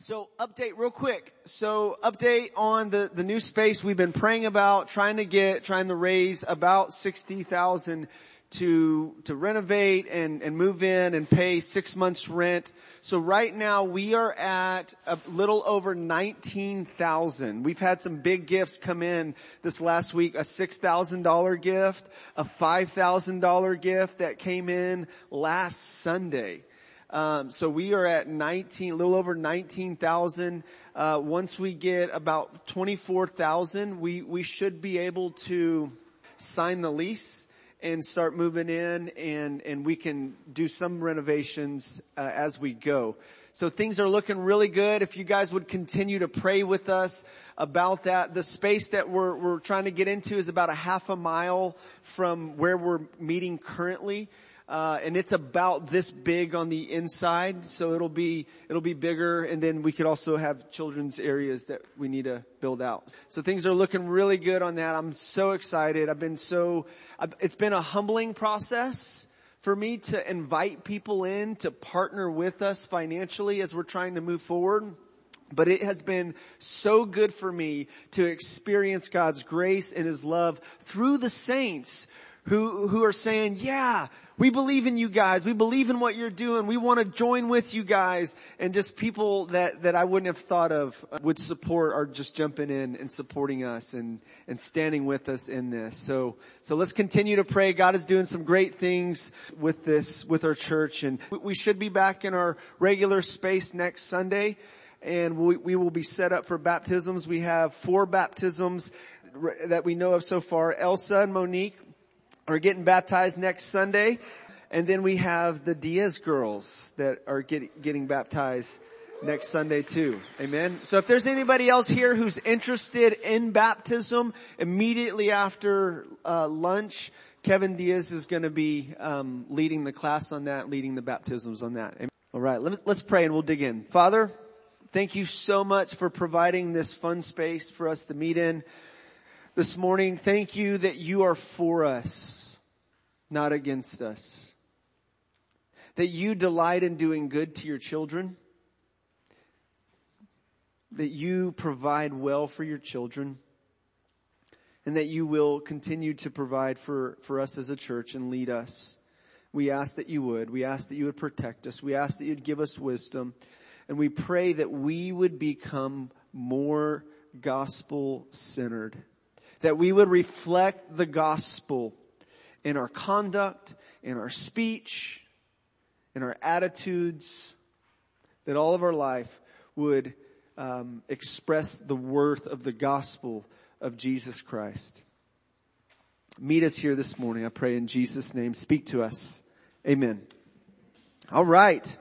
So update real quick. So update on the, the new space we've been praying about, trying to get, trying to raise about 60,000 to, to renovate and, and move in and pay six months rent. So right now we are at a little over 19,000. We've had some big gifts come in this last week, a $6,000 gift, a $5,000 gift that came in last Sunday. Um, so we are at 19, a little over 19,000. Uh, once we get about 24,000, we, we should be able to sign the lease and start moving in and, and we can do some renovations uh, as we go. So things are looking really good. If you guys would continue to pray with us about that. The space that we're, we're trying to get into is about a half a mile from where we're meeting currently. Uh, and it's about this big on the inside, so it'll be it'll be bigger, and then we could also have children's areas that we need to build out. So things are looking really good on that. I'm so excited. I've been so it's been a humbling process for me to invite people in to partner with us financially as we're trying to move forward. But it has been so good for me to experience God's grace and His love through the saints who, who are saying, yeah, we believe in you guys. We believe in what you're doing. We want to join with you guys. And just people that, that I wouldn't have thought of uh, would support are just jumping in and supporting us and, and standing with us in this. So, so let's continue to pray. God is doing some great things with this, with our church and we should be back in our regular space next Sunday and we, we will be set up for baptisms. We have four baptisms that we know of so far. Elsa and Monique are getting baptized next Sunday. And then we have the Diaz girls that are get, getting baptized next Sunday too. Amen. So if there's anybody else here who's interested in baptism immediately after uh, lunch, Kevin Diaz is going to be um, leading the class on that, leading the baptisms on that. Amen. All right, let let's pray and we'll dig in. Father, thank you so much for providing this fun space for us to meet in this morning. Thank you that you are for us, not against us. That you delight in doing good to your children. That you provide well for your children. And that you will continue to provide for, for us as a church and lead us. We ask that you would. We ask that you would protect us. We ask that you'd give us wisdom. And we pray that we would become more gospel centered that we would reflect the gospel in our conduct, in our speech, in our attitudes, that all of our life would um, express the worth of the gospel of Jesus Christ. Meet us here this morning, I pray in Jesus' name. Speak to us. Amen. All right.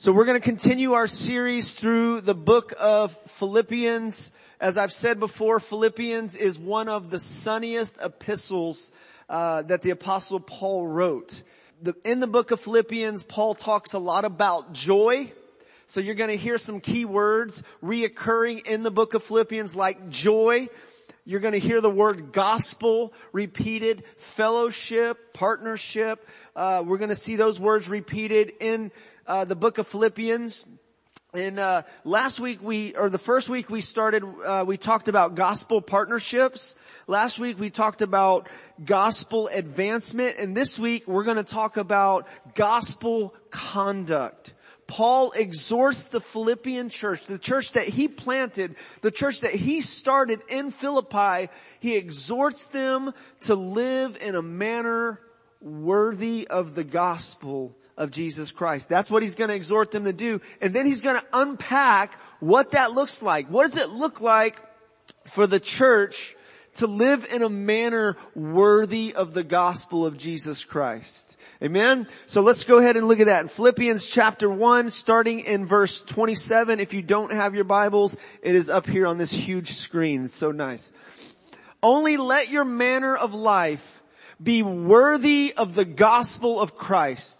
So we're going to continue our series through the book of Philippians. As I've said before, Philippians is one of the sunniest epistles uh, that the apostle Paul wrote. The, in the book of Philippians, Paul talks a lot about joy. So you're going to hear some key words reoccurring in the book of Philippians like joy. You're going to hear the word gospel repeated, fellowship, partnership. Uh, we're going to see those words repeated in uh, the book of Philippians. And uh, last week we, or the first week we started, uh, we talked about gospel partnerships. Last week we talked about gospel advancement, and this week we're going to talk about gospel conduct. Paul exhorts the Philippian church, the church that he planted, the church that he started in Philippi, he exhorts them to live in a manner worthy of the gospel of Jesus Christ. That's what he's going to exhort them to do. And then he's going to unpack what that looks like. What does it look like for the church to live in a manner worthy of the gospel of Jesus Christ? Amen. So let's go ahead and look at that in Philippians chapter 1 starting in verse 27. If you don't have your Bibles, it is up here on this huge screen. It's so nice. Only let your manner of life be worthy of the gospel of Christ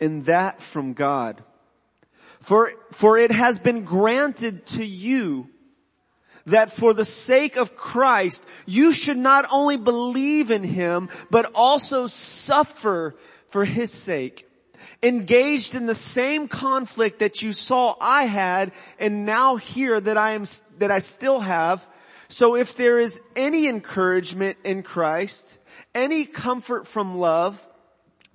and that from God. For, for it has been granted to you that for the sake of Christ, you should not only believe in Him, but also suffer for His sake. Engaged in the same conflict that you saw I had and now hear that I am, that I still have. So if there is any encouragement in Christ, any comfort from love,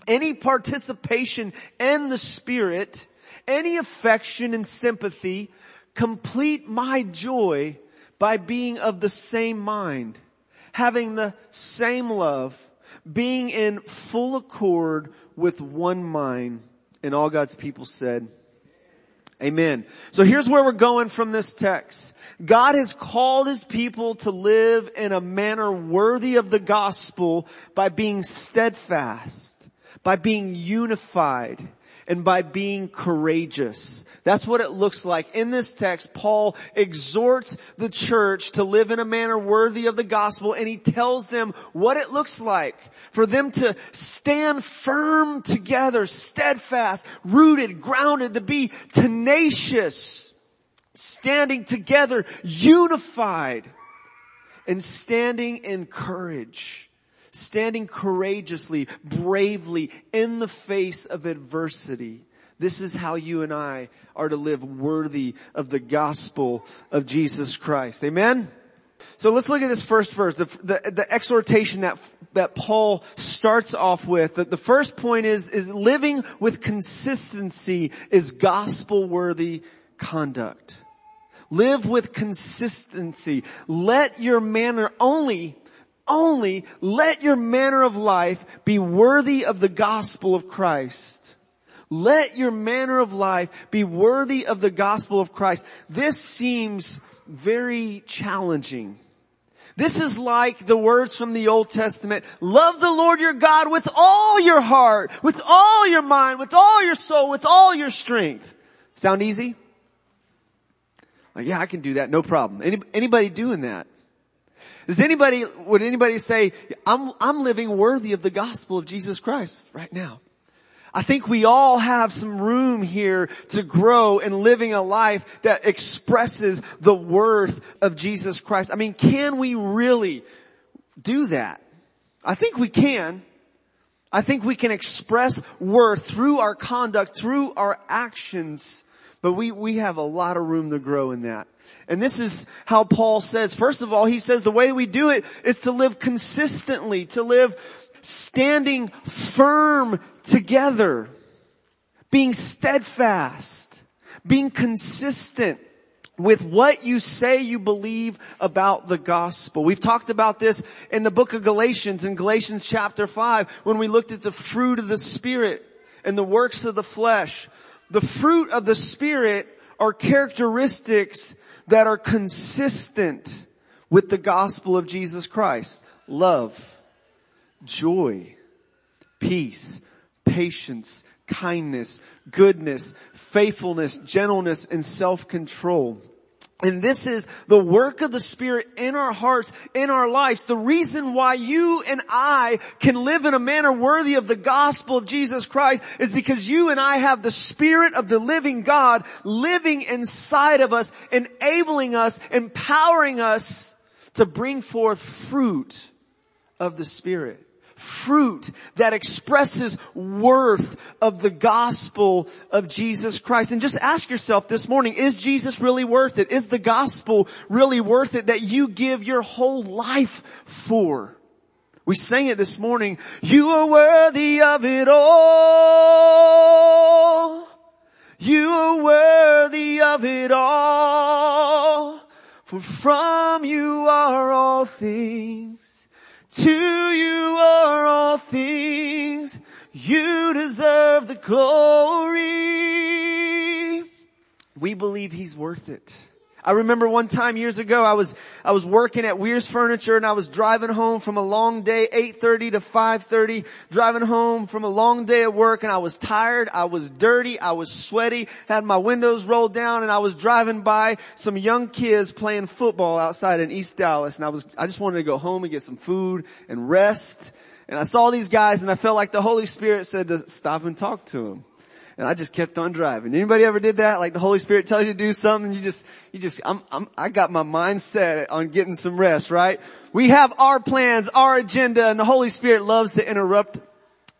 any participation in the Spirit, any affection and sympathy, complete my joy by being of the same mind, having the same love, being in full accord with one mind. And all God's people said, Amen. So here's where we're going from this text. God has called his people to live in a manner worthy of the gospel by being steadfast, by being unified, and by being courageous. That's what it looks like. In this text, Paul exhorts the church to live in a manner worthy of the gospel and he tells them what it looks like for them to stand firm together, steadfast, rooted, grounded, to be tenacious, standing together, unified, and standing in courage standing courageously, bravely in the face of adversity. This is how you and I are to live worthy of the gospel of Jesus Christ. Amen? So let's look at this first verse, the, the, the exhortation that, that Paul starts off with. The, the first point is, is living with consistency is gospel worthy conduct. Live with consistency. Let your manner only only let your manner of life be worthy of the gospel of Christ. Let your manner of life be worthy of the gospel of Christ. This seems very challenging. This is like the words from the Old Testament, love the Lord your God with all your heart, with all your mind, with all your soul, with all your strength. Sound easy? Like, yeah, I can do that, no problem. Any, anybody doing that? Does anybody, would anybody say, I'm, I'm living worthy of the gospel of Jesus Christ right now? I think we all have some room here to grow in living a life that expresses the worth of Jesus Christ. I mean, can we really do that? I think we can. I think we can express worth through our conduct, through our actions, but we, we have a lot of room to grow in that. And this is how Paul says, first of all, he says the way we do it is to live consistently, to live standing firm together, being steadfast, being consistent with what you say you believe about the gospel. We've talked about this in the book of Galatians, in Galatians chapter 5, when we looked at the fruit of the Spirit and the works of the flesh. The fruit of the Spirit are characteristics that are consistent with the gospel of Jesus Christ. Love, joy, peace, patience, kindness, goodness, faithfulness, gentleness, and self-control. And this is the work of the Spirit in our hearts, in our lives. The reason why you and I can live in a manner worthy of the gospel of Jesus Christ is because you and I have the Spirit of the living God living inside of us, enabling us, empowering us to bring forth fruit of the Spirit fruit that expresses worth of the gospel of Jesus Christ. And just ask yourself this morning, is Jesus really worth it? Is the gospel really worth it that you give your whole life for? We sang it this morning. You are worthy of it all. You are worthy of it all. For from you are all things to you are all things. You deserve the glory. We believe he's worth it. I remember one time years ago, I was, I was working at Weir's Furniture and I was driving home from a long day, 8.30 to 5.30, driving home from a long day at work and I was tired, I was dirty, I was sweaty, had my windows rolled down and I was driving by some young kids playing football outside in East Dallas and I was, I just wanted to go home and get some food and rest. And I saw these guys and I felt like the Holy Spirit said to stop and talk to them and I just kept on driving. Anybody ever did that? Like the Holy Spirit tells you to do something, you just, you just, I'm, I'm, I got my mind set on getting some rest, right? We have our plans, our agenda, and the Holy Spirit loves to interrupt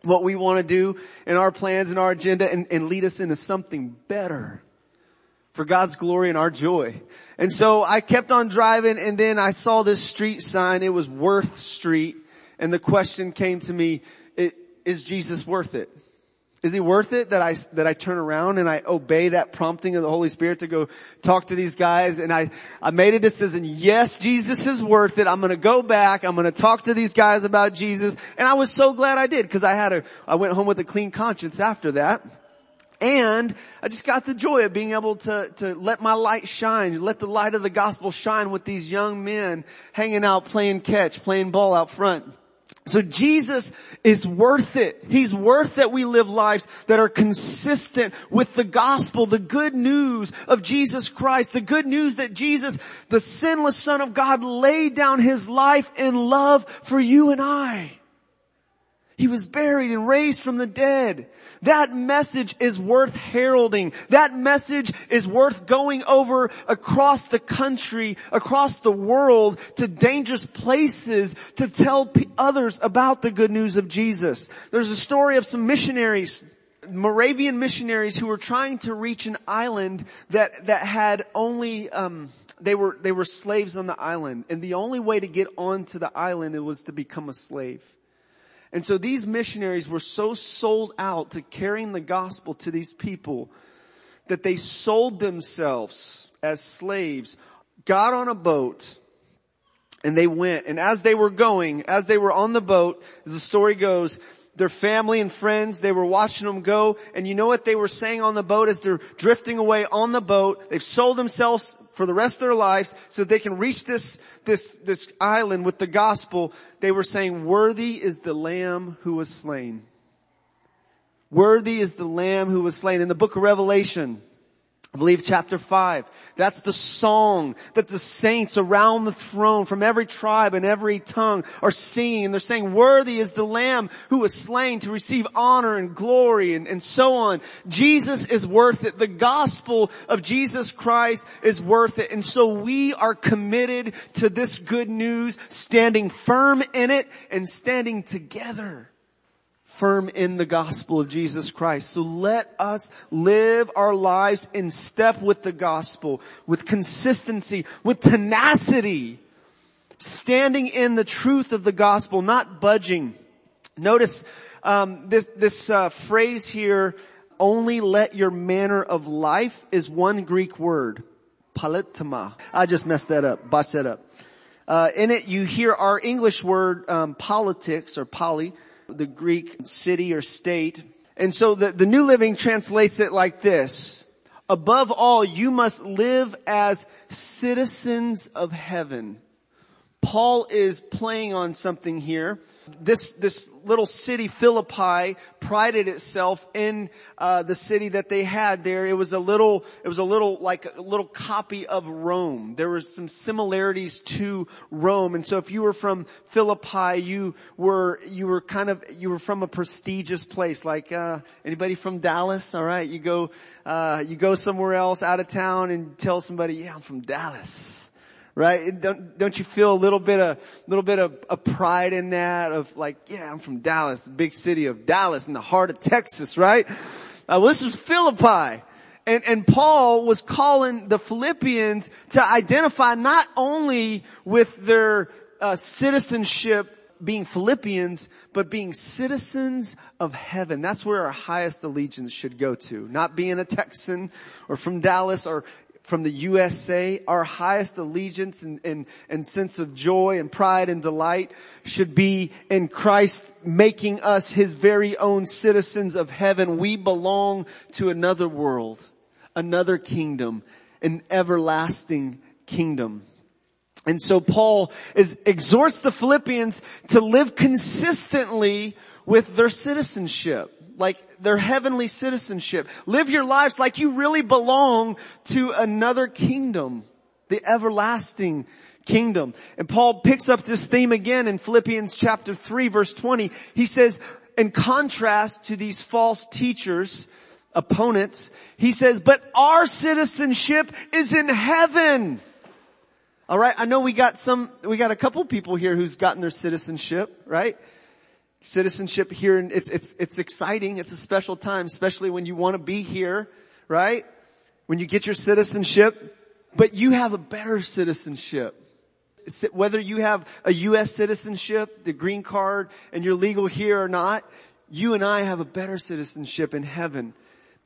what we want to do in our plans and our agenda and, and lead us into something better for God's glory and our joy. And so I kept on driving and then I saw this street sign. It was Worth Street. And the question came to me, is Jesus worth it? Is he worth it that I, that I turn around and I obey that prompting of the Holy Spirit to go talk to these guys? And I, I made a decision. Yes, Jesus is worth it. I'm going to go back. I'm going to talk to these guys about Jesus. And I was so glad I did because I had a, I went home with a clean conscience after that. And I just got the joy of being able to, to let my light shine, let the light of the gospel shine with these young men hanging out playing catch, playing ball out front. So Jesus is worth it. He's worth that we live lives that are consistent with the gospel, the good news of Jesus Christ, the good news that Jesus, the sinless son of God, laid down his life in love for you and I. He was buried and raised from the dead. That message is worth heralding. That message is worth going over across the country, across the world to dangerous places to tell others about the good news of Jesus. There's a story of some missionaries Moravian missionaries who were trying to reach an island that that had only um, they were they were slaves on the island, and the only way to get onto the island was to become a slave. And so these missionaries were so sold out to carrying the gospel to these people that they sold themselves as slaves, got on a boat, and they went. And as they were going, as they were on the boat, as the story goes, their family and friends, they were watching them go. And you know what they were saying on the boat as they're drifting away on the boat? They've sold themselves for the rest of their lives so they can reach this, this, this island with the gospel. They were saying, worthy is the lamb who was slain. Worthy is the lamb who was slain. In the book of Revelation, I believe chapter 5. That's the song that the saints around the throne from every tribe and every tongue are singing. And they're saying, worthy is the lamb who was slain to receive honor and glory and, and so on. Jesus is worth it. The gospel of Jesus Christ is worth it. And so we are committed to this good news, standing firm in it and standing together firm in the gospel of Jesus Christ. So let us live our lives in step with the gospel, with consistency, with tenacity, standing in the truth of the gospel, not budging. Notice um, this this uh, phrase here. Only let your manner of life is one Greek word, politema. I just messed that up, botched that up. Uh, in it, you hear our English word um, politics or poly the Greek city or state. And so the, the New Living translates it like this. Above all, you must live as citizens of heaven. Paul is playing on something here this, this little city, Philippi, prided itself in, uh, the city that they had there. It was a little, it was a little, like a little copy of Rome. There were some similarities to Rome. And so if you were from Philippi, you were, you were kind of, you were from a prestigious place. Like, uh, anybody from Dallas? Alright, you go, uh, you go somewhere else out of town and tell somebody, yeah, I'm from Dallas right? Don't, don't you feel a little bit of, a little bit of, of pride in that of like, yeah, I'm from Dallas, the big city of Dallas in the heart of Texas, right? Well, this was Philippi. And, and Paul was calling the Philippians to identify not only with their uh, citizenship being Philippians, but being citizens of heaven. That's where our highest allegiance should go to. Not being a Texan or from Dallas or from the USA, our highest allegiance and, and, and, sense of joy and pride and delight should be in Christ making us his very own citizens of heaven. We belong to another world, another kingdom, an everlasting kingdom. And so Paul is, exhorts the Philippians to live consistently with their citizenship, like their heavenly citizenship. Live your lives like you really belong to another kingdom, the everlasting kingdom. And Paul picks up this theme again in Philippians chapter 3 verse 20. He says, in contrast to these false teachers, opponents, he says, but our citizenship is in heaven. Alright, I know we got some, we got a couple people here who's gotten their citizenship, right? Citizenship here, and it's, it's, it's exciting. It's a special time, especially when you want to be here, right? When you get your citizenship, but you have a better citizenship whether you have a U.S. citizenship, the green card, and you're legal here or not, you and I have a better citizenship in heaven.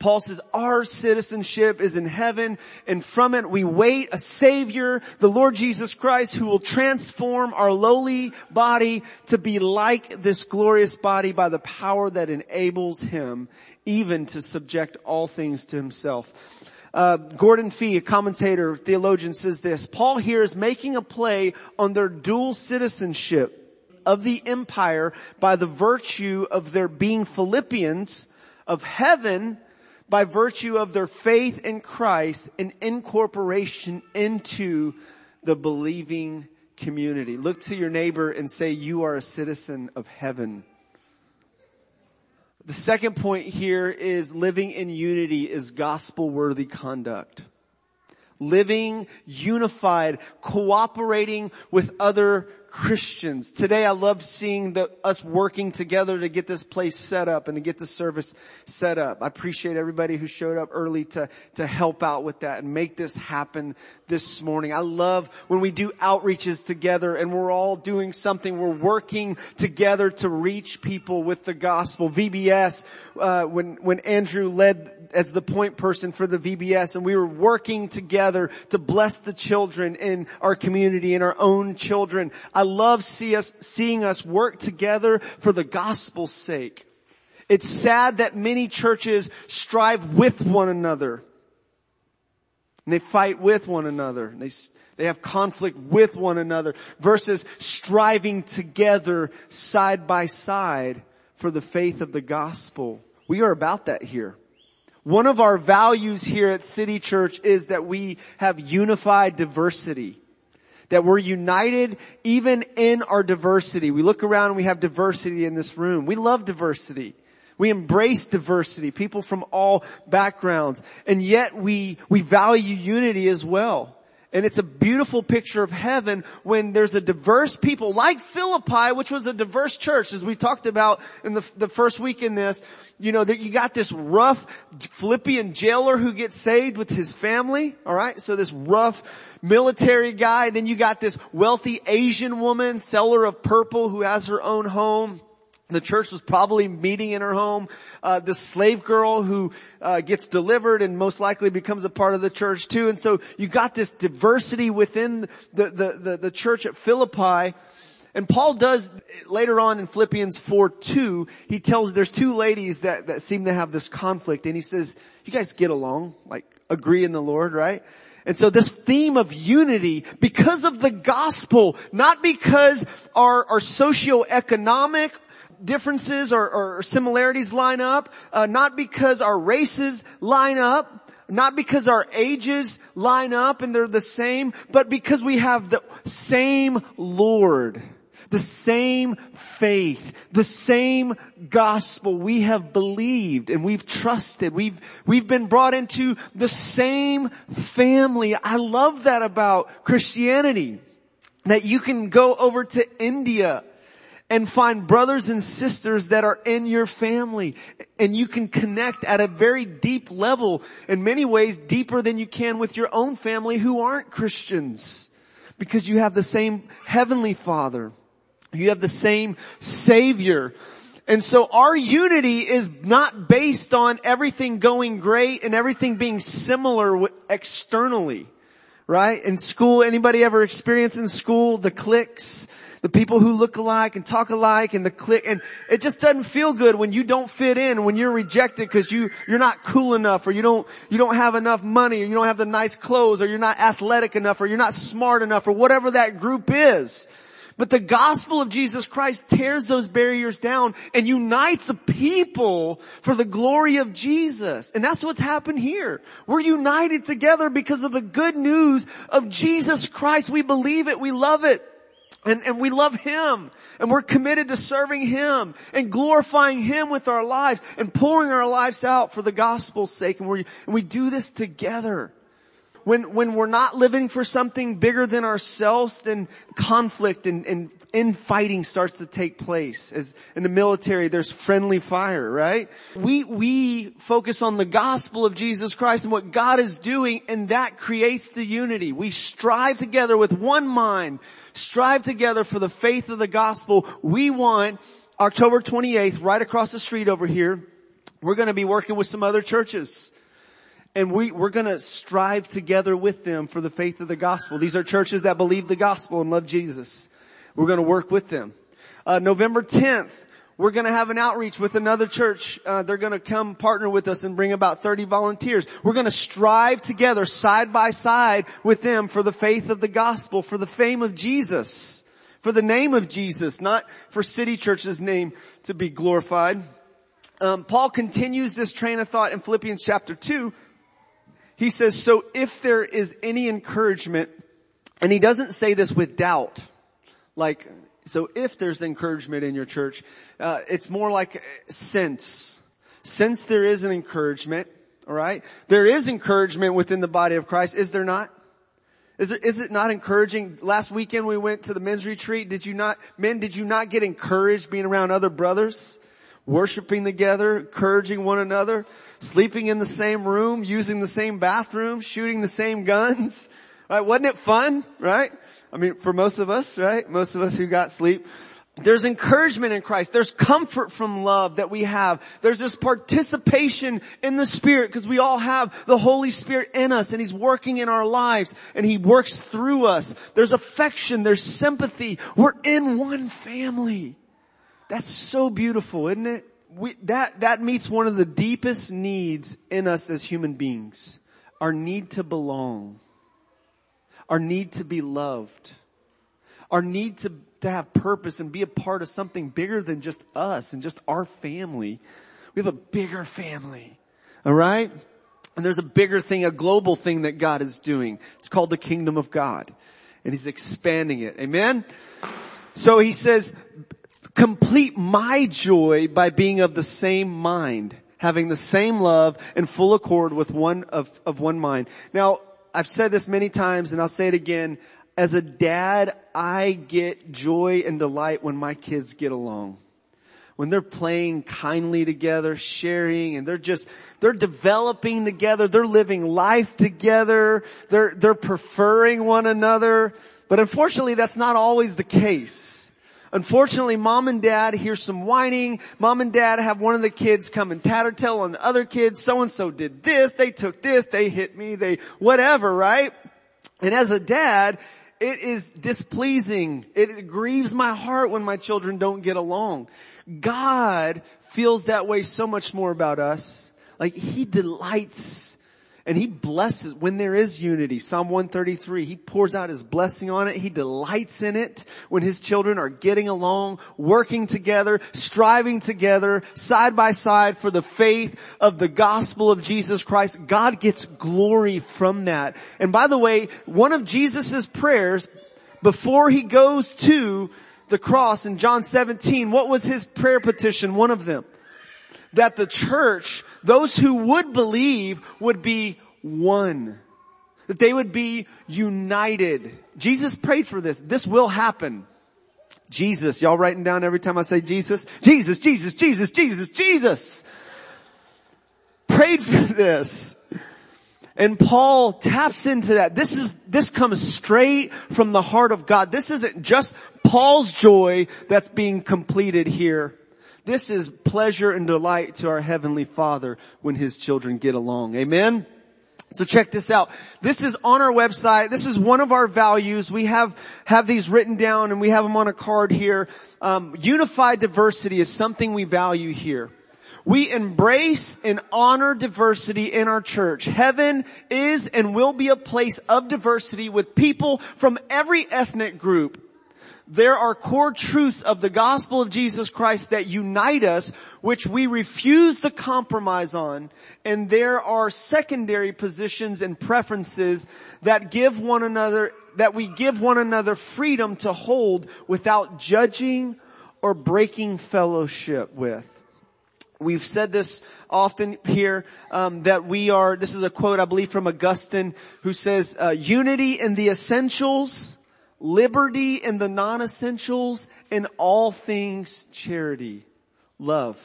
Paul says our citizenship is in heaven and from it we wait a savior, the Lord Jesus Christ who will transform our lowly body to be like this glorious body by the power that enables him even to subject all things to himself. Uh, Gordon Fee, a commentator, theologian, says this, Paul here is making a play on their dual citizenship of the empire by the virtue of their being Philippians of heaven by virtue of their faith in Christ and incorporation into the believing community. Look to your neighbor and say, you are a citizen of heaven. The second point here is living in unity is gospel worthy conduct. Living unified, cooperating with other Christians. Today I love seeing the, us working together to get this place set up and to get the service set up. I appreciate everybody who showed up early to, to help out with that and make this happen this morning. I love when we do outreaches together and we're all doing something. We're working together to reach people with the gospel. VBS, uh, when, when Andrew led as the point person for the VBS and we were working together to bless the children in our community and our own children. I love see us, seeing us work together for the gospel's sake. It's sad that many churches strive with one another. And they fight with one another. They, they have conflict with one another versus striving together side by side for the faith of the gospel. We are about that here. One of our values here at City Church is that we have unified diversity. That we're united even in our diversity. We look around and we have diversity in this room. We love diversity. We embrace diversity, people from all backgrounds, and yet we, we value unity as well. And it's a beautiful picture of heaven when there's a diverse people like Philippi, which was a diverse church, as we talked about in the, the first week in this. You know, that you got this rough Philippian jailer who gets saved with his family, alright? So this rough military guy, then you got this wealthy Asian woman, seller of purple who has her own home. The church was probably meeting in her home. Uh, the slave girl who uh, gets delivered and most likely becomes a part of the church too. And so you got this diversity within the, the, the, the church at Philippi. And Paul does later on in Philippians 4, 2, he tells there's two ladies that, that seem to have this conflict and he says, you guys get along, like agree in the Lord, right? And so this theme of unity, because of the gospel, not because our, our socioeconomic differences or, or similarities line up, uh, not because our races line up, not because our ages line up and they're the same, but because we have the same Lord, the same faith, the same gospel we have believed and we've trusted. We've, we've been brought into the same family. I love that about Christianity. That you can go over to India and find brothers and sisters that are in your family and you can connect at a very deep level in many ways deeper than you can with your own family who aren't Christians because you have the same heavenly father. You have the same savior. And so our unity is not based on everything going great and everything being similar externally, right? In school, anybody ever experience in school the cliques? The people who look alike and talk alike and the clique and it just doesn't feel good when you don't fit in, when you're rejected because you, you're not cool enough or you don't, you don't have enough money or you don't have the nice clothes or you're not athletic enough or you're not smart enough or whatever that group is. But the gospel of Jesus Christ tears those barriers down and unites a people for the glory of Jesus. And that's what's happened here. We're united together because of the good news of Jesus Christ. We believe it. We love it. And, and we love Him and we're committed to serving Him and glorifying Him with our lives and pouring our lives out for the gospel's sake. And we, and we do this together. When, when we're not living for something bigger than ourselves, then conflict and, and infighting starts to take place. As in the military, there's friendly fire, right? We, we focus on the gospel of Jesus Christ and what God is doing and that creates the unity. We strive together with one mind, strive together for the faith of the gospel. We want October 28th, right across the street over here, we're going to be working with some other churches. And we, we're gonna strive together with them for the faith of the gospel. These are churches that believe the gospel and love Jesus. We're gonna work with them. Uh, November 10th, we're gonna have an outreach with another church. Uh, they're gonna come partner with us and bring about 30 volunteers. We're gonna strive together side by side with them for the faith of the gospel, for the fame of Jesus, for the name of Jesus, not for City Church's name to be glorified. Um, Paul continues this train of thought in Philippians chapter 2 he says, so if there is any encouragement, and he doesn't say this with doubt, like, so if there's encouragement in your church, uh, it's more like since. Since there is an encouragement, alright? There is encouragement within the body of Christ, is there not? Is there, is it not encouraging? Last weekend we went to the men's retreat. Did you not, men, did you not get encouraged being around other brothers? worshiping together, encouraging one another, sleeping in the same room, using the same bathroom, shooting the same guns. Right? Wasn't it fun? Right? I mean, for most of us, right? Most of us who got sleep. There's encouragement in Christ. There's comfort from love that we have. There's this participation in the Spirit because we all have the Holy Spirit in us and He's working in our lives and He works through us. There's affection. There's sympathy. We're in one family. That's so beautiful, isn't it? We, that, that meets one of the deepest needs in us as human beings. Our need to belong. Our need to be loved. Our need to, to have purpose and be a part of something bigger than just us and just our family. We have a bigger family. Alright? And there's a bigger thing, a global thing that God is doing. It's called the kingdom of God. And He's expanding it. Amen? So He says, complete my joy by being of the same mind, having the same love and full accord with one of, of one mind. Now, I've said this many times and I'll say it again. As a dad, I get joy and delight when my kids get along. When they're playing kindly together, sharing, and they're just, they're developing together, they're living life together, they're, they're preferring one another. But unfortunately, that's not always the case. Unfortunately, mom and dad hear some whining. Mom and dad have one of the kids come and tattletale on the other kids. So and so did this. They took this. They hit me. They, whatever, right? And as a dad, it is displeasing. It grieves my heart when my children don't get along. God feels that way so much more about us. Like He delights and he blesses when there is unity. Psalm 133, he pours out his blessing on it. He delights in it when his children are getting along, working together, striving together, side by side for the faith of the gospel of Jesus Christ. God gets glory from that. And by the way, one of Jesus' prayers before he goes to the cross in John 17, what was his prayer petition? One of them that the church, those who would believe would be one. That they would be united. Jesus prayed for this. This will happen. Jesus, y'all writing down every time I say Jesus? Jesus, Jesus, Jesus, Jesus, Jesus. Prayed for this. And Paul taps into that. This is, this comes straight from the heart of God. This isn't just Paul's joy that's being completed here. This is pleasure and delight to our Heavenly Father when His children get along. Amen? So check this out. This is on our website. This is one of our values. We have, have these written down and we have them on a card here. Um, unified diversity is something we value here. We embrace and honor diversity in our church. Heaven is and will be a place of diversity with people from every ethnic group. There are core truths of the gospel of Jesus Christ that unite us, which we refuse to compromise on. And there are secondary positions and preferences that give one another, that we give one another freedom to hold without judging or breaking fellowship with. We've said this often here um, that we are. This is a quote I believe from Augustine, who says, uh, "Unity in the essentials, liberty in the non-essentials, and all things charity, love."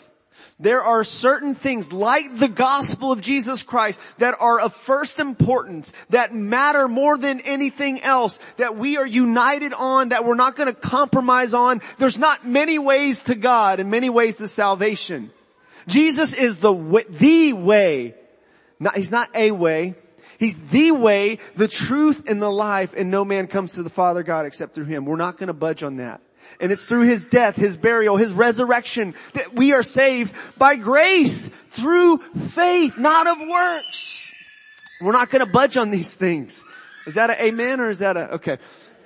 There are certain things like the gospel of Jesus Christ that are of first importance, that matter more than anything else, that we are united on, that we're not to compromise on. There's not many ways to God and many ways to salvation. Jesus is the the way. Not, he's not a way. He's the way, the truth, and the life, and no man comes to the Father God except through Him. We're not gonna budge on that. And it's through His death, His burial, His resurrection that we are saved by grace through faith, not of works. We're not gonna budge on these things. Is that an amen or is that a, okay.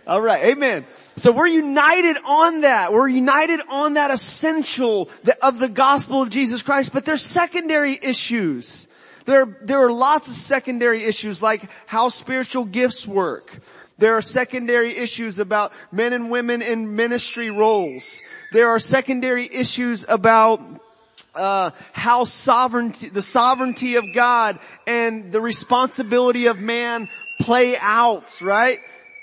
Alright, amen. So we're united on that. We're united on that essential of the gospel of Jesus Christ, but there's secondary issues. There, there are lots of secondary issues like how spiritual gifts work. There are secondary issues about men and women in ministry roles. There are secondary issues about uh, how sovereignty, the sovereignty of God and the responsibility of man play out, right?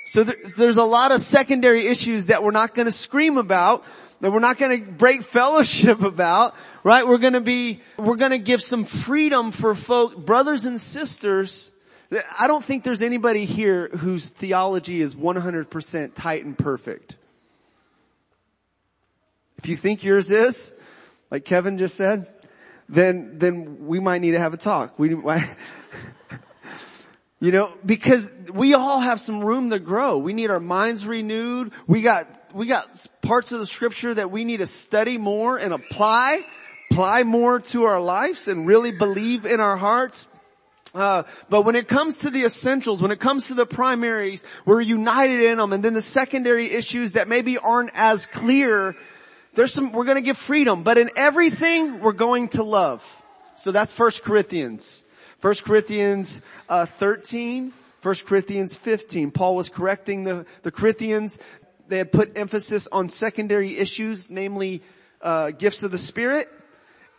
So there's a lot of secondary issues that we're not going to scream about, that we're not going to break fellowship about, right? We're to be, we're to give some freedom for folk, brothers and sisters. I don't think there's anybody here whose theology is 100% tight and perfect. If you think yours is, like Kevin just said, then, then we might need to have a talk. We, You know, because we all have some room to grow. We need our minds renewed. We got, we got parts of the scripture that we need to study more and apply, apply more to our lives and really believe in our hearts. Uh, but when it comes to the essentials, when it comes to the primaries, we're united in them. And then the secondary issues that maybe aren't as clear, there's some, we're going to give freedom. But in everything, we're going to love. So that's First Corinthians. 1 Corinthians uh, 13, 1 Corinthians 15. Paul was correcting the, the Corinthians. They had put emphasis on secondary issues, namely uh, gifts of the Spirit,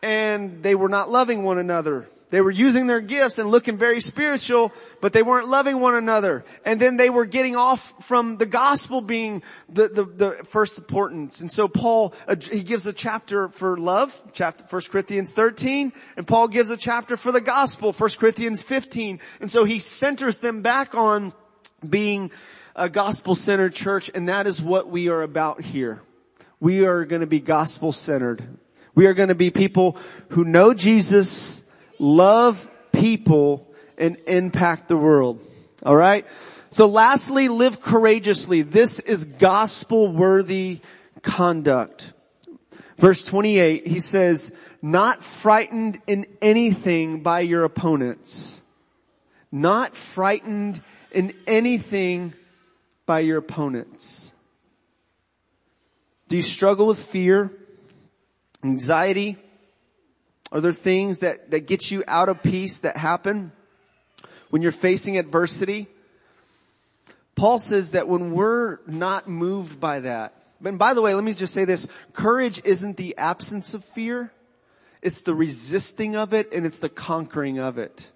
and they were not loving one another. They were using their gifts and looking very spiritual, but they weren't loving one another. And then they were getting off from the gospel being the, the, the first importance. And so Paul, uh, he gives a chapter for love, chapter, 1 Corinthians 13, and Paul gives a chapter for the gospel, 1 Corinthians 15. And so he centers them back on being a gospel-centered church, and that is what we are about here. We are going to be gospel-centered. We are going to be people who know Jesus, love people, and impact the world. Alright? So lastly, live courageously. This is gospel worthy conduct. Verse 28, he says, not frightened in anything by your opponents. Not frightened in anything by your opponents. Do you struggle with fear, anxiety, are there things that, that get you out of peace that happen when you're facing adversity? Paul says that when we're not moved by that, and by the way, let me just say this, courage isn't the absence of fear, it's the resisting of it and it's the conquering of it.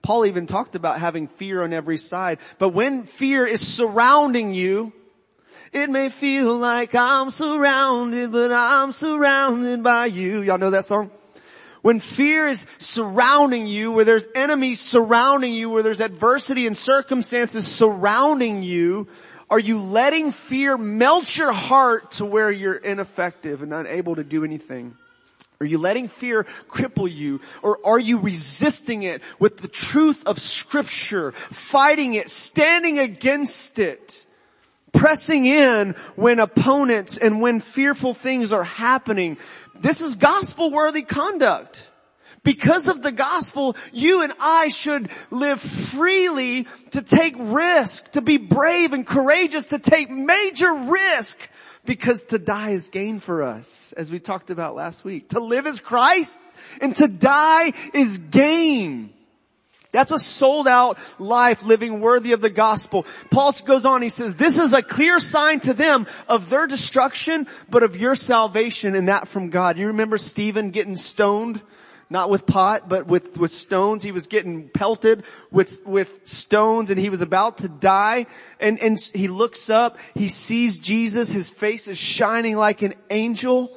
Paul even talked about having fear on every side, but when fear is surrounding you, it may feel like I'm surrounded, but I'm surrounded by you. Y'all know that song? When fear is surrounding you, where there's enemies surrounding you, where there's adversity and circumstances surrounding you, are you letting fear melt your heart to where you're ineffective and unable to do anything? Are you letting fear cripple you or are you resisting it with the truth of scripture, fighting it, standing against it, pressing in when opponents and when fearful things are happening? This is gospel worthy conduct. Because of the gospel, you and I should live freely to take risk, to be brave and courageous, to take major risk because to die is gain for us, as we talked about last week. To live is Christ and to die is gain. That's a sold out life living worthy of the gospel. Paul goes on, he says, this is a clear sign to them of their destruction, but of your salvation and that from God. You remember Stephen getting stoned? Not with pot, but with, with stones. He was getting pelted with, with stones and he was about to die. And, and he looks up, he sees Jesus, his face is shining like an angel.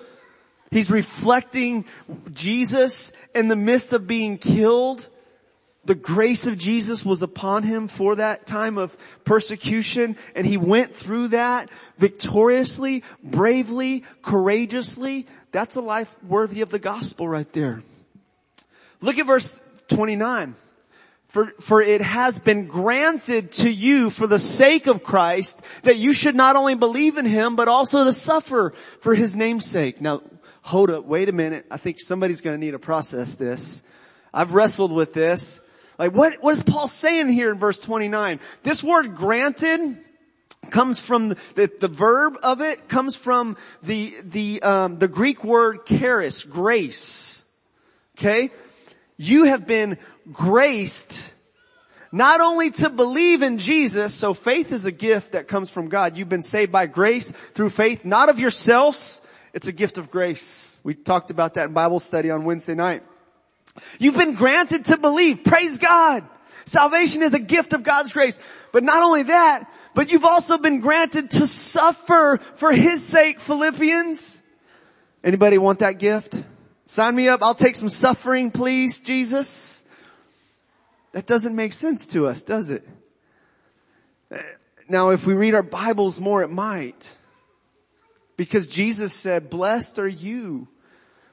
He's reflecting Jesus in the midst of being killed. The grace of Jesus was upon him for that time of persecution and he went through that victoriously, bravely, courageously. That's a life worthy of the gospel right there. Look at verse 29. For, for it has been granted to you for the sake of Christ that you should not only believe in Him, but also to suffer for His name's sake. Now, hold up, wait a minute. I think somebody's gonna need to process this. I've wrestled with this. Like what, what is Paul saying here in verse 29? This word granted comes from the, the, verb of it comes from the, the, um, the Greek word charis, grace. Okay? you have been graced not only to believe in Jesus, so faith is a gift that comes from God. You've been saved by grace through faith, not of yourselves. It's a gift of grace. We talked about that in Bible study on Wednesday night. You've been granted to believe. Praise God. Salvation is a gift of God's grace. But not only that, but you've also been granted to suffer for His sake, Philippians. Anybody want that gift? Sign me up. I'll take some suffering, please, Jesus. That doesn't make sense to us, does it? Now, if we read our Bibles more, it might. Because Jesus said, blessed are you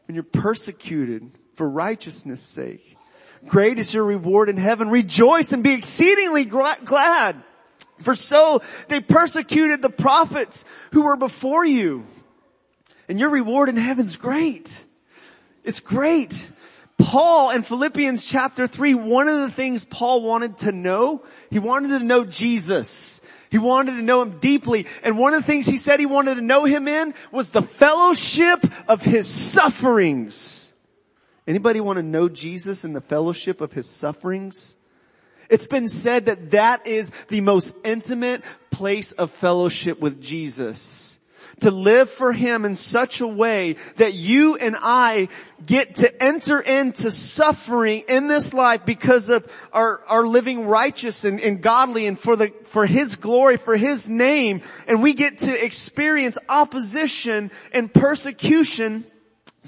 when you're persecuted for righteousness sake. Great is your reward in heaven. Rejoice and be exceedingly glad. For so they persecuted the prophets who were before you. And your reward in heaven's great. It's great. Paul in Philippians chapter 3, one of the things Paul wanted to know, he wanted to know Jesus. He wanted to know him deeply. And one of the things he said he wanted to know him in was the fellowship of his sufferings. Anybody want to know Jesus in the fellowship of his sufferings? It's been said that that is the most intimate place of fellowship with Jesus to live for Him in such a way that you and I get to enter into suffering in this life because of our, our living righteous and, and godly and for the, for His glory, for His name. And we get to experience opposition and persecution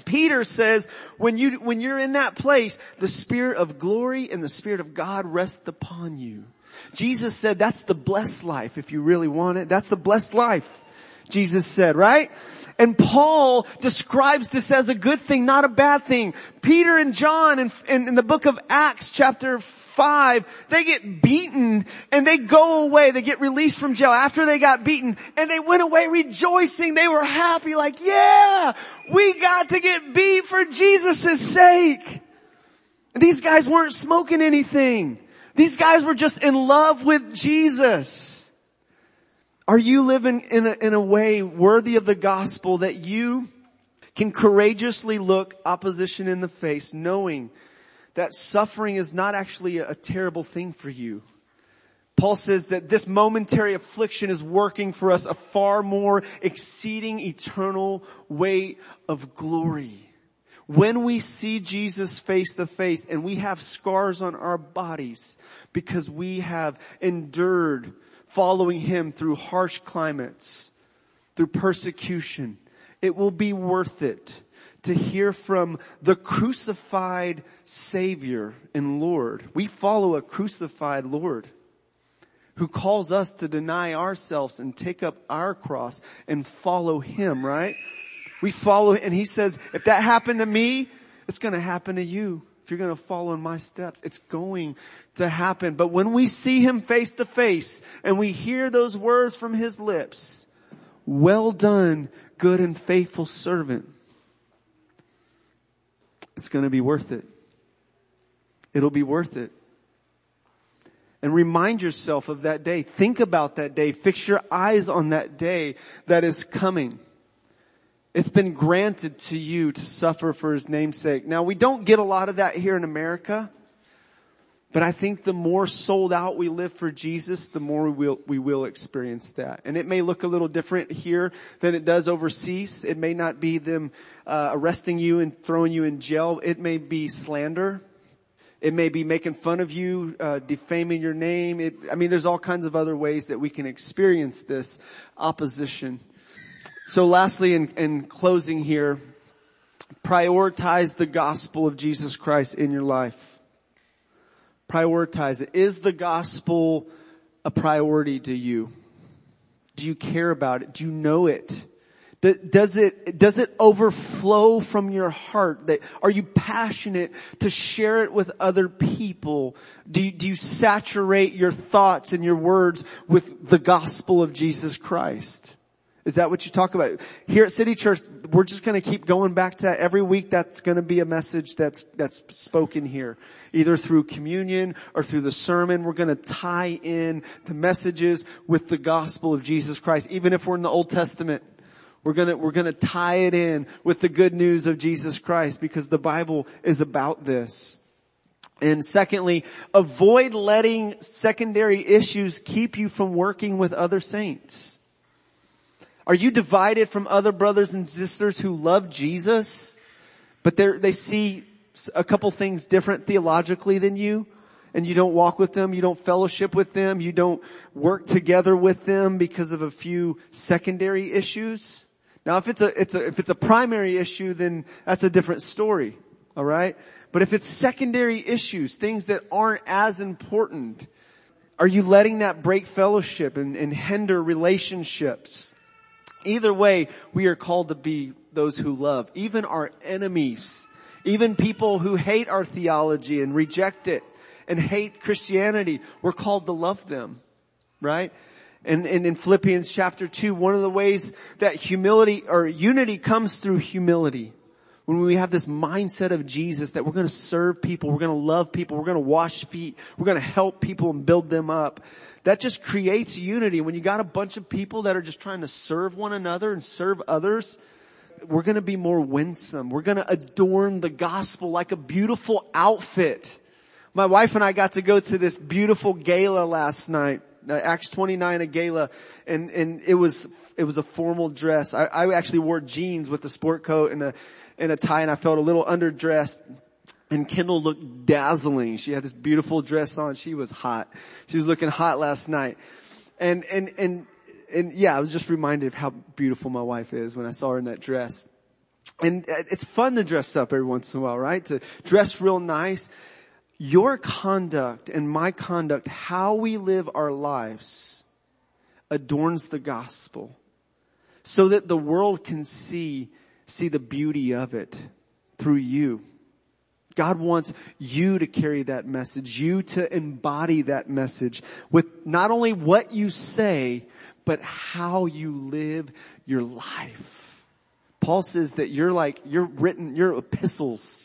Peter says, when you, when you're in that place, the Spirit of glory and the Spirit of God rest upon you. Jesus said that's the blessed life if you really want it. That's the blessed life. Jesus said, right? And Paul describes this as a good thing, not a bad thing. Peter and John in, in, in, the book of Acts chapter 5, they get beaten and they go away. They get released from jail after they got beaten and they went away rejoicing. They were happy like, yeah, we got to get beat for Jesus' sake. these guys weren't smoking anything. These guys were just in love with Jesus. Are you living in a, in a way worthy of the gospel that you can courageously look opposition in the face knowing that suffering is not actually a, a terrible thing for you? Paul says that this momentary affliction is working for us a far more exceeding eternal weight of glory. When we see Jesus face to face and we have scars on our bodies because we have endured following him through harsh climates, through persecution, it will be worth it to hear from the crucified Savior and Lord. We follow a crucified Lord who calls us to deny ourselves and take up our cross and follow Him, right? We follow, and he says, if that happened to me, it's gonna happen to you. If you're gonna follow in my steps, it's going to happen. But when we see him face to face and we hear those words from his lips, well done, good and faithful servant, it's gonna be worth it. It'll be worth it. And remind yourself of that day. Think about that day. Fix your eyes on that day that is coming. It's been granted to you to suffer for his namesake. Now we don't get a lot of that here in America, but I think the more sold out we live for Jesus, the more we will, we will experience that. And it may look a little different here than it does overseas. It may not be them uh, arresting you and throwing you in jail. It may be slander. It may be making fun of you, uh, defaming your name. It, I mean, there's all kinds of other ways that we can experience this opposition. So lastly, in, in closing here, prioritize the gospel of Jesus Christ in your life. Prioritize it. Is the gospel a priority to you? Do you care about it? Do you know it? Does it, does it overflow from your heart? Are you passionate to share it with other people? Do you, do you saturate your thoughts and your words with the gospel of Jesus Christ? Is that what you talk about? Here at City Church, we're just gonna keep going back to that. Every week that's gonna be a message that's, that's spoken here. Either through communion or through the sermon. We're gonna tie in the messages with the gospel of Jesus Christ. Even if we're in the Old Testament, we're gonna, we're gonna tie it in with the good news of Jesus Christ because the Bible is about this. And secondly, avoid letting secondary issues keep you from working with other saints. Are you divided from other brothers and sisters who love Jesus, but they see a couple things different theologically than you? And you don't walk with them, you don't fellowship with them, you don't work together with them because of a few secondary issues? Now if it's a, it's a, if it's a primary issue, then that's a different story. Alright? But if it's secondary issues, things that aren't as important, are you letting that break fellowship and, and hinder relationships? Either way, we are called to be those who love, even our enemies, even people who hate our theology and reject it and hate Christianity. We're called to love them, right? And, and in Philippians chapter 2, one of the ways that humility or unity comes through humility. When we have this mindset of Jesus that we're going to serve people, we're going to love people, we're going to wash feet, we're going to help people and build them up that just creates unity. When you got a bunch of people that are just trying to serve one another and serve others, we're gonna be more winsome. We're gonna adorn the gospel like a beautiful outfit. My wife and I got to go to this beautiful gala last night, uh, Acts 29, a gala, and, and it was, it was a formal dress. I, I actually wore jeans with a sport coat and a, and a tie and I felt a little underdressed. And Kendall looked dazzling. She had this beautiful dress on. She was hot. She was looking hot last night. And, and, and, and yeah, I was just reminded of how beautiful my wife is when I saw her in that dress. And it's fun to dress up every once in a while, right? To dress real nice. Your conduct and my conduct, how we live our lives adorns the gospel so that the world can see, see the beauty of it through you. God wants you to carry that message, you to embody that message with not only what you say, but how you live your life. Paul says that you're like, you're written, your epistles,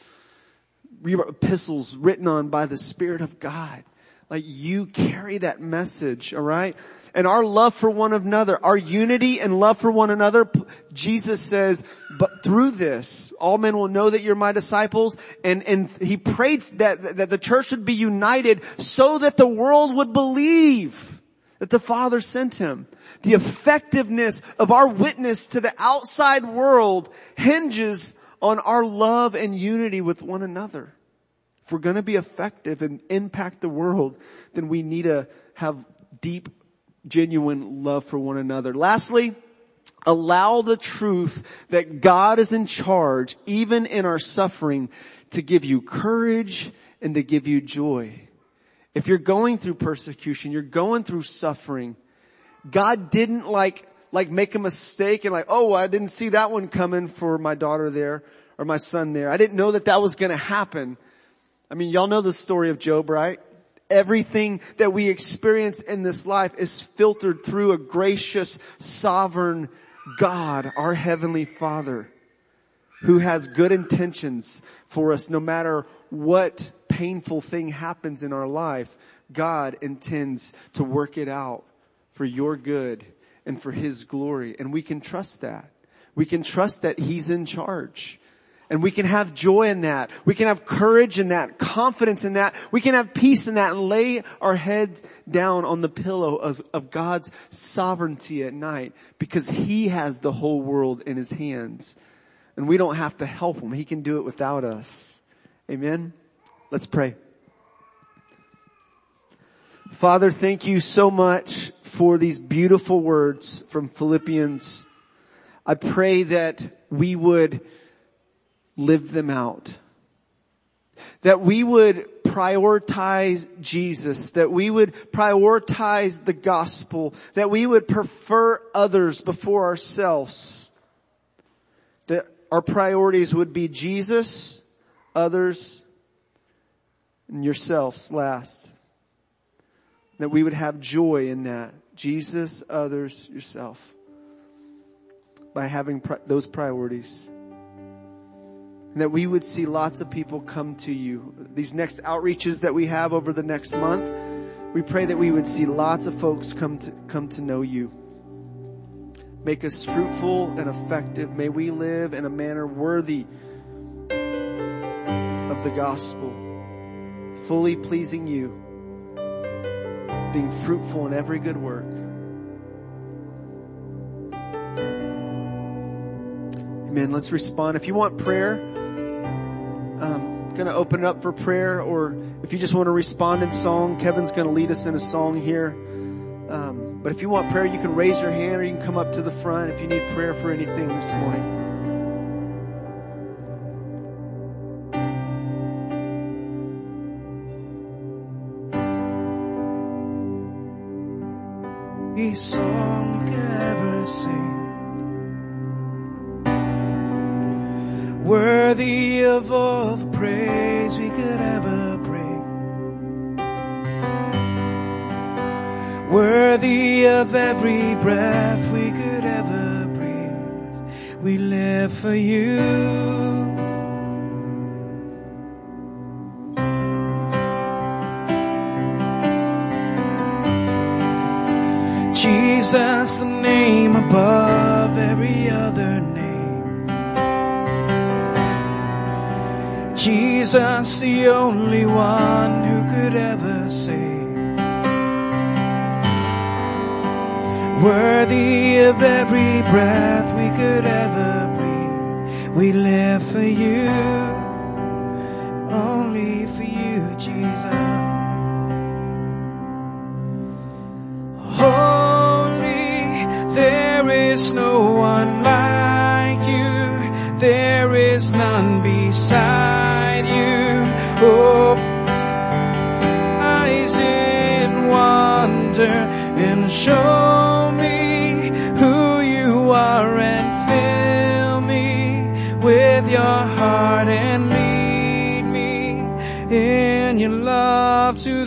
your epistles written on by the Spirit of God. Like you carry that message, alright? And our love for one another, our unity and love for one another, Jesus says, but through this, all men will know that you're my disciples. And, and he prayed that, that the church would be united so that the world would believe that the Father sent him. The effectiveness of our witness to the outside world hinges on our love and unity with one another. If we're going to be effective and impact the world, then we need to have deep genuine love for one another. Lastly, allow the truth that God is in charge, even in our suffering, to give you courage and to give you joy. If you're going through persecution, you're going through suffering, God didn't like like make a mistake and like, oh, I didn't see that one coming for my daughter there or my son there. I didn't know that that was going to happen. I mean, y'all know the story of Job, right? Everything that we experience in this life is filtered through a gracious, sovereign God, our heavenly father who has good intentions for us no matter what painful thing happens in our life. God intends to work it out for your good and for His glory. And we can trust that. We can trust that He's in charge. And we can have joy in that. We can have courage in that, confidence in that. We can have peace in that and lay our head down on the pillow of, of God's sovereignty at night because He has the whole world in His hands. And we don't have to help Him. He can do it without us. Amen. Let's pray. Father, thank you so much for these beautiful words from Philippians. I pray that we would live them out. That we would prioritize Jesus, that we would prioritize the gospel, that we would prefer others before ourselves. That our priorities would be Jesus, others, and yourselves last. That we would have joy in that. Jesus, others, yourself. By having pri- those priorities. And that we would see lots of people come to you. These next outreaches that we have over the next month, we pray that we would see lots of folks come to, come to know you. Make us fruitful and effective. May we live in a manner worthy of the gospel, fully pleasing you being fruitful in every good work. Amen. Let's respond. If you want prayer, going to open it up for prayer, or if you just want to respond in song, Kevin's going to lead us in a song here. Um, but if you want prayer, you can raise your hand or you can come up to the front if you need prayer for anything this morning. song could ever sing. Worthy of all praise we could ever bring. Worthy of every breath we could ever breathe. We live for you. Jesus, the name above Jesus, the only one who could ever save. Worthy of every breath we could ever breathe. We live for you, only for you, Jesus. Holy, there is no one like you. There is none beside show me who you are and fill me with your heart and lead me in your love to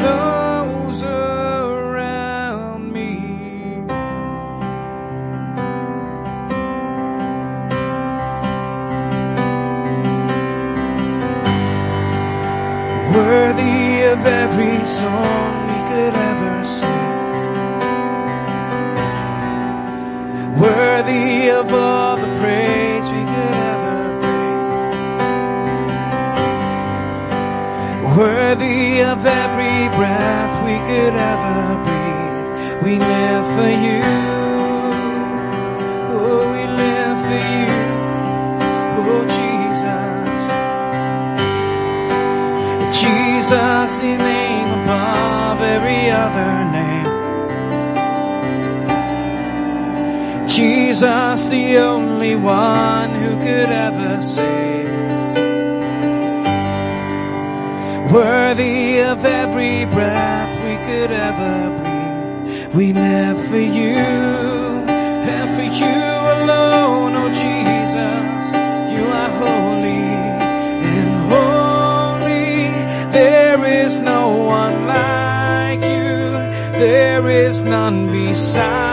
could ever breathe. We live for you. Oh, we live for you. Oh, Jesus. Jesus, the name above every other name. Jesus, the only one who could ever save. worthy of every breath we could ever breathe. We live for you and for you alone, oh Jesus. You are holy and holy. There is no one like you. There is none beside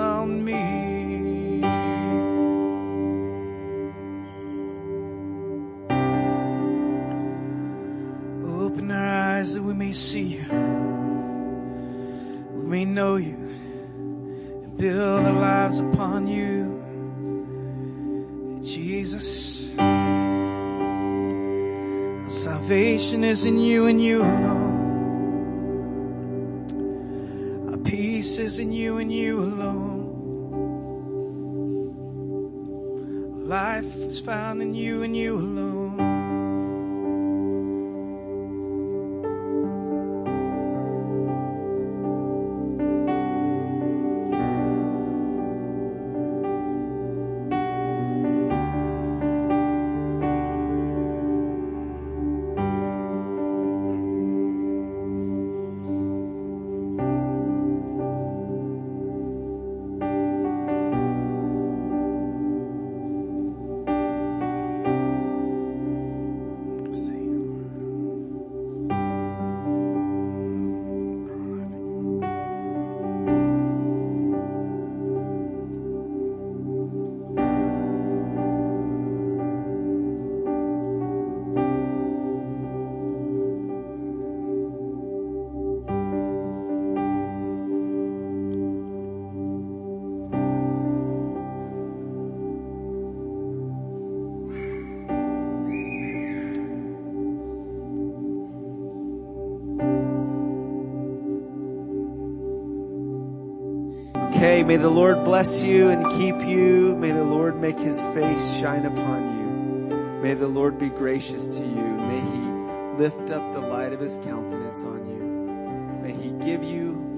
eyes that we may see you. We may know you and build our lives upon you. Jesus. Salvation is in you and you alone. Our peace is in you and you alone. Life is found in you and you alone. May the Lord bless you and keep you. May the Lord make his face shine upon you. May the Lord be gracious to you. May he lift up the light of his countenance on you. May he give you